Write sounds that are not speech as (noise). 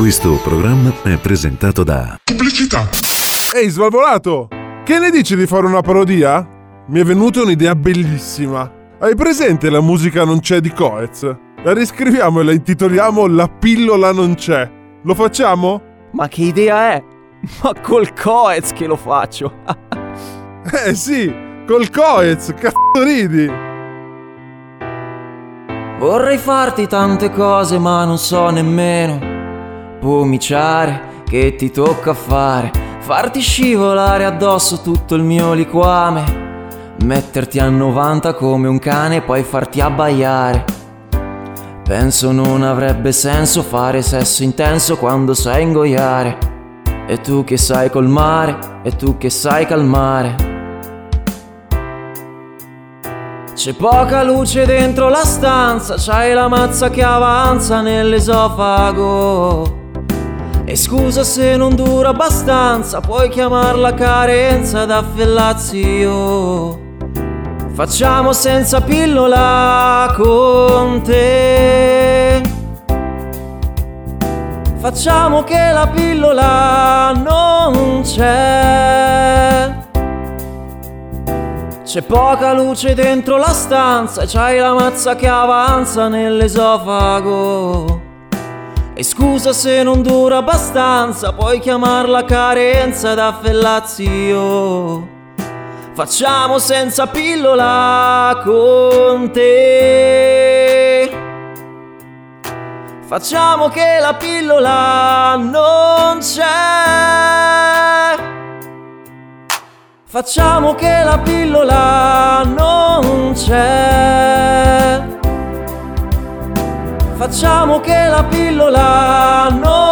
Questo programma è presentato da Pubblicità. Ehi, Svalvolato! Che ne dici di fare una parodia? Mi è venuta un'idea bellissima. Hai presente la musica Non c'è di Coez? La riscriviamo e la intitoliamo La pillola non c'è. Lo facciamo? Ma che idea è? Ma col Coez che lo faccio. (laughs) eh sì, col Coez, cazzo ridi! Vorrei farti tante cose ma non so nemmeno pomiciare che ti tocca fare, farti scivolare addosso tutto il mio liquame, metterti a 90 come un cane e poi farti abbaiare. Penso non avrebbe senso fare sesso intenso quando sai ingoiare. E tu che sai colmare, e tu che sai calmare. C'è poca luce dentro la stanza, c'hai la mazza che avanza nell'esofago. E scusa se non dura abbastanza, puoi chiamarla carenza da fellazio. Facciamo senza pillola con te. Facciamo che la pillola non c'è. C'è poca luce dentro la stanza e c'hai la mazza che avanza nell'esofago. E scusa se non dura abbastanza, puoi chiamarla carenza da fellazio. Facciamo senza pillola con te. Facciamo che la pillola non c'è. Facciamo che la pillola non c'è. Facciamo che la pillola non.